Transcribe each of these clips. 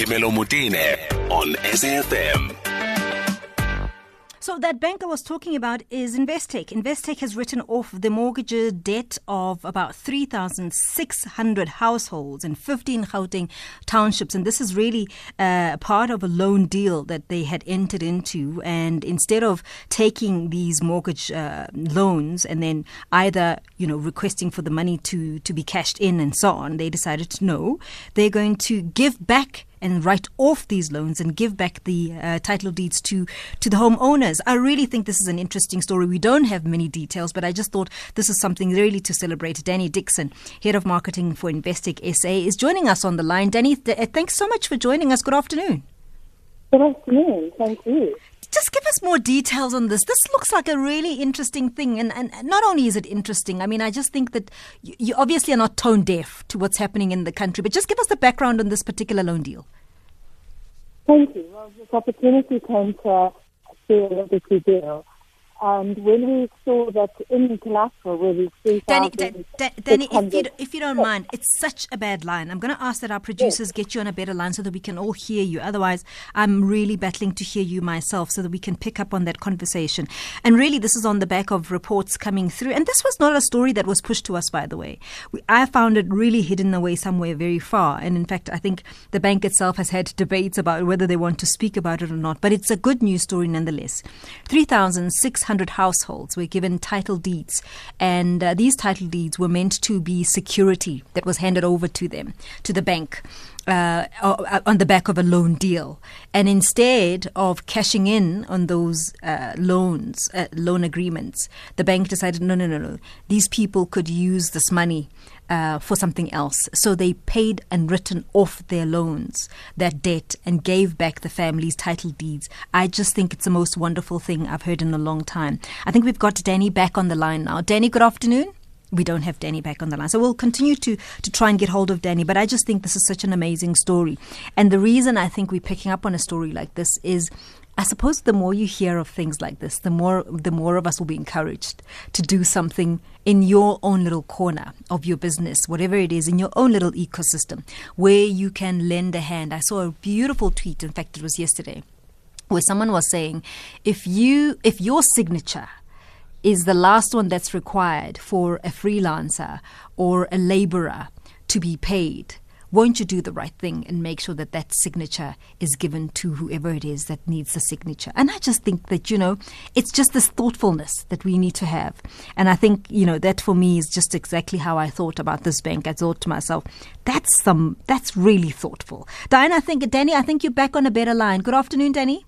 Phemelo Motene on SAFM. So that bank I was talking about is Investec. Investec has written off the mortgage debt of about 3,600 households in 15 Gauteng townships. And this is really uh, part of a loan deal that they had entered into. And instead of taking these mortgage uh, loans and then either, you know, requesting for the money to, to be cashed in and so on, they decided to no, they're going to give back and write off these loans and give back the uh, title deeds to to the homeowners. I really think this is an interesting story. We don't have many details, but I just thought this is something really to celebrate. Danni Dixon, head of marketing for Investec SA, is joining us on the line. Danni, th- uh, thanks so much for joining us. Good afternoon. Good afternoon. Thank you just give us more details on this. This looks like a really interesting thing. And, and not only is it interesting, I mean, I just think that you, you obviously are not tone deaf to what's happening in the country, but just give us the background on this particular loan deal. Thank you. Well, this opportunity came to see a legacy deal and when we saw that in collateral where we see Danni, Danni, Danni if, you, if you don't mind, it's such a bad line. I'm going to ask that our producers yes. get you on a better line so that we can all hear you. Otherwise, I'm really battling to hear you myself so that we can pick up on that conversation. And really, this is on the back of reports coming through. And this was not a story that was pushed to us, by the way. We, I found it really hidden away somewhere very far. And in fact, I think the bank itself has had debates about whether they want to speak about it or not. But it's a good news story nonetheless. 3,600 600 households were given title deeds, and uh, these title deeds were meant to be security that was handed over to them, to the bank. Uh, uh, on the back of a loan deal. And instead of cashing in on those uh, loans, uh, loan agreements, the bank decided no, no, no, no. These people could use this money uh, for something else. So they paid and written off their loans, that debt, and gave back the family's title deeds. I just think it's the most wonderful thing I've heard in a long time. I think we've got Danni back on the line now. Danni, good afternoon we don't have Danni back on the line. So we'll continue to, to try and get hold of Danni. But I just think this is such an amazing story. And the reason I think we're picking up on a story like this is I suppose the more you hear of things like this, the more the more of us will be encouraged to do something in your own little corner of your business, whatever it is, in your own little ecosystem, where you can lend a hand. I saw a beautiful tweet, in fact it was yesterday, where someone was saying, if you if your signature is the last one that's required for a freelancer or a laborer to be paid, won't you do the right thing and make sure that that signature is given to whoever it is that needs the signature? And I just think that, you know, it's just this thoughtfulness that we need to have. And I think, you know, that for me is just exactly how I thought about this bank. I thought to myself, that's some, that's really thoughtful. Diana, I think, Danni, I think you're back on a better line. Good afternoon, Danni.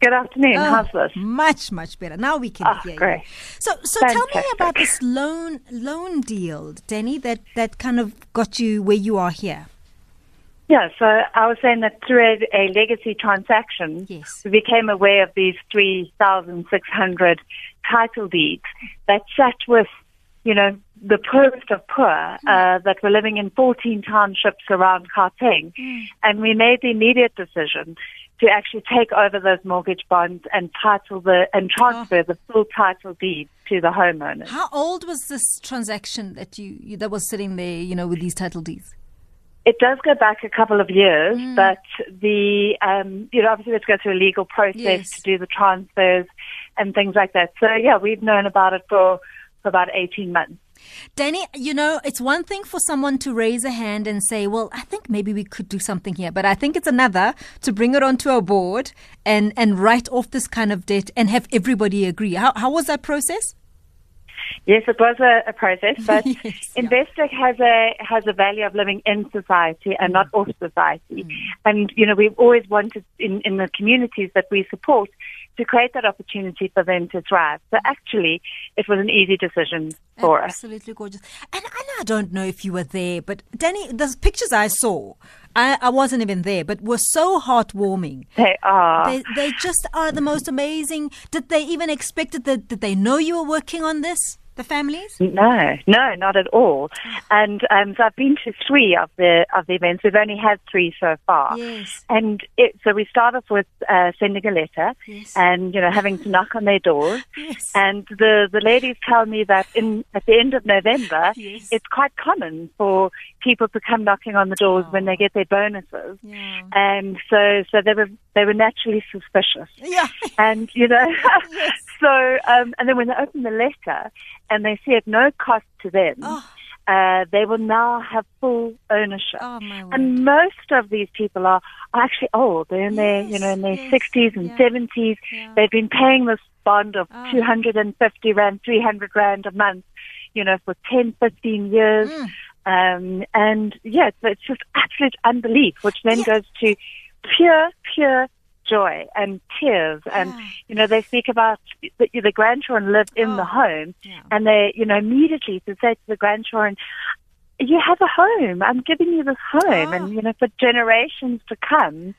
Good afternoon. Oh, How's this? Much, much better. Now we can oh, hear great. you. So, so tell me about this loan loan deal, Danni. That that kind of got you where you are here. Yeah, so I was saying that through a, legacy transaction, yes. we became aware of these 3,600 title deeds that sat with, you know, the poorest of poor mm. uh, that were living in 14 townships around Gauteng. Mm. And we made the immediate decision to actually take over those mortgage bonds and title the and transfer oh. the full title deed to the homeowner. How old was this transaction that you, you that was sitting there, you know, with these title deeds? It does go back a couple of years, mm. but the um, you know obviously we have to go through a legal process yes. to do the transfers and things like that. So yeah, we've known about it for, for about eighteen months. Danni, you know, it's one thing for someone to raise a hand and say, well, I think maybe we could do something here. But I think it's another to bring it onto a board and, and write off this kind of debt and have everybody agree. How, how was that process? Yes, it was a, a process, but yes, Investec yeah. has a has a value of living in society and not off society. Mm. And you know, we've always wanted in, in the communities that we support to create that opportunity for them to thrive. So actually, it was an easy decision for Absolutely us. Absolutely gorgeous. And, and I don't know if you were there, but Danni, the pictures I saw, I, I wasn't even there, but were so heartwarming. They are. They, they just are the most amazing. Did they even expect it? That, did they know you were working on this? The families? No, no, not at all. And um, so I've been to three of the of the events. We've only had three so far. Yes. And it, so we start off with uh, sending a letter, Yes. and you know having to knock on their doors. Yes. And the the ladies tell me that in at the end of November, Yes. it's quite common for people to come knocking on the doors when they get their bonuses. Yeah. And so so they were they were naturally suspicious Yeah. and you know so um, and then when they open the letter and they see at no cost to them Oh. uh, they will now have full ownership Oh, and most of these people are, are actually old they're in their you know in their Yes, 60s and yeah. 70s Yeah. they've been paying this bond of Ah. 250 rand 300 rand a month you know for 10 15 years Mm. um, and yeah, so it's just absolute unbelief, which then Yeah. goes to pure, pure joy and tears. And, Yeah. you know, they speak about the, the grandchildren live in Oh, the home yeah. and they, you know, immediately to say to the grandchildren, you have a home. I'm giving you this home. Oh. And, you know, for generations to come,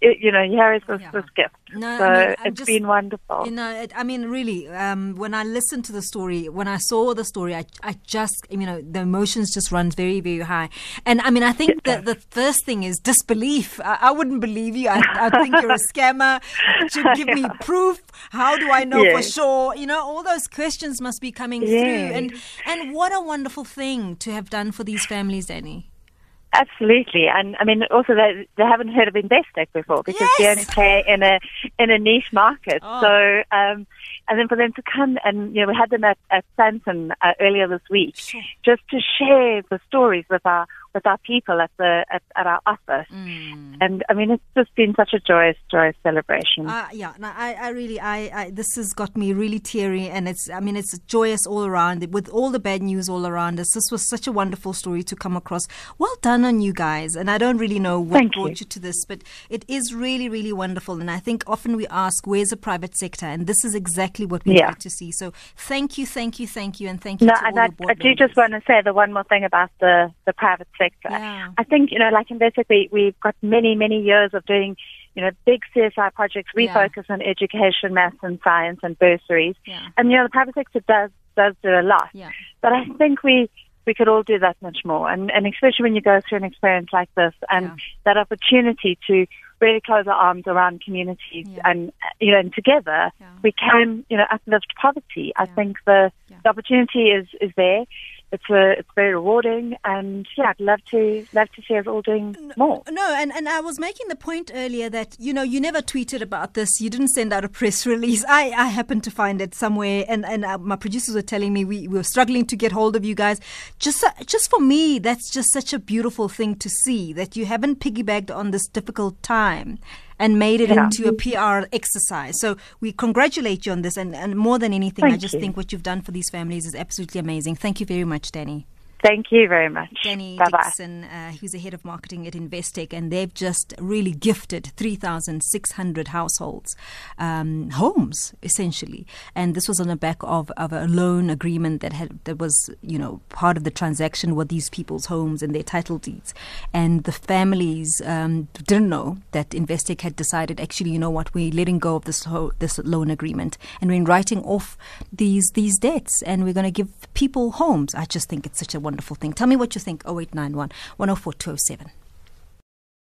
it, you know, here is this, Yeah. this gift. No, so I mean, it's just- been wonderful. You know, it, I mean, really, um, when I listened to the story, when I saw the story, I, I just, you know, the emotions just run very, very high. And I mean, I think that the first thing is disbelief. I, I wouldn't believe you. I, I think you're a scammer. To give me proof. How do I know for sure? You know, all those questions must be coming through. And and what a wonderful thing to have done for these families, Danni. Absolutely, and I mean also they they haven't heard of Investec before because they Yes. only play in a in a niche market. Oh. So um, and then for them to come and you know we had them at at uh, earlier this week Sure. just to share the stories with our with our people at the at, at our office. Mm. And I mean it's just been such a joyous joyous celebration. Uh, yeah, no, I, I really, I, I, this has got me really teary, and it's, I mean, it's joyous all around. With all the bad news all around us, this was such a wonderful story to come across. Well done on you guys, and I don't really know what Thank brought you. you to this, but it is really, really wonderful. And I think often we ask, where's the private sector, and this is exactly what we Yeah. like to see. So thank you, thank you, thank you, and thank you No, and I, I do just want to say the one more thing about the, the private sector. Yeah. I think, you know, like in Investec, we, we've got many, many years of doing, you know, big CSI projects. We Yeah. focus on education, maths and science and bursaries. Yeah. And, you know, the private sector does, does do a lot. Yeah. But I think we, we could all do that much more. And, and especially when you go through an experience like this and Yeah. that opportunity to really close our arms around communities Yeah. and, you know, and together Yeah. we can, you know, uplift poverty. I think the, the opportunity is, is there. It's a, it's very rewarding and yeah, I'd love to, love to see us all doing more. No, and, and I was making the point earlier that, you know, you never tweeted about this. You didn't send out a press release. I, I happened to find it somewhere, and, and uh, my producers were telling me we, we were struggling to get hold of you guys. Just, uh, just for me, that's just such a beautiful thing to see that you haven't piggybacked on this difficult time and made it Yeah. into a PR exercise. So we congratulate you on this. And, and more than anything, I just you. think what you've done for these families is absolutely amazing. Thank you very much, Danni. Thank you very much. Danni Bye bye. Dixon, uh, who's the head of marketing at Investec, and they've just really gifted 3,600 households um, homes, essentially. And this was on the back of, of a loan agreement that had that was, you know, part of the transaction with these people's homes and their title deeds. And the families um, didn't know that Investec had decided, actually, you know what, we're letting go of this ho- this loan agreement and we're writing off these these debts, and we're going to give people homes. I just think it's such a wonderful thing. Tell me what you think. 0891 104 207.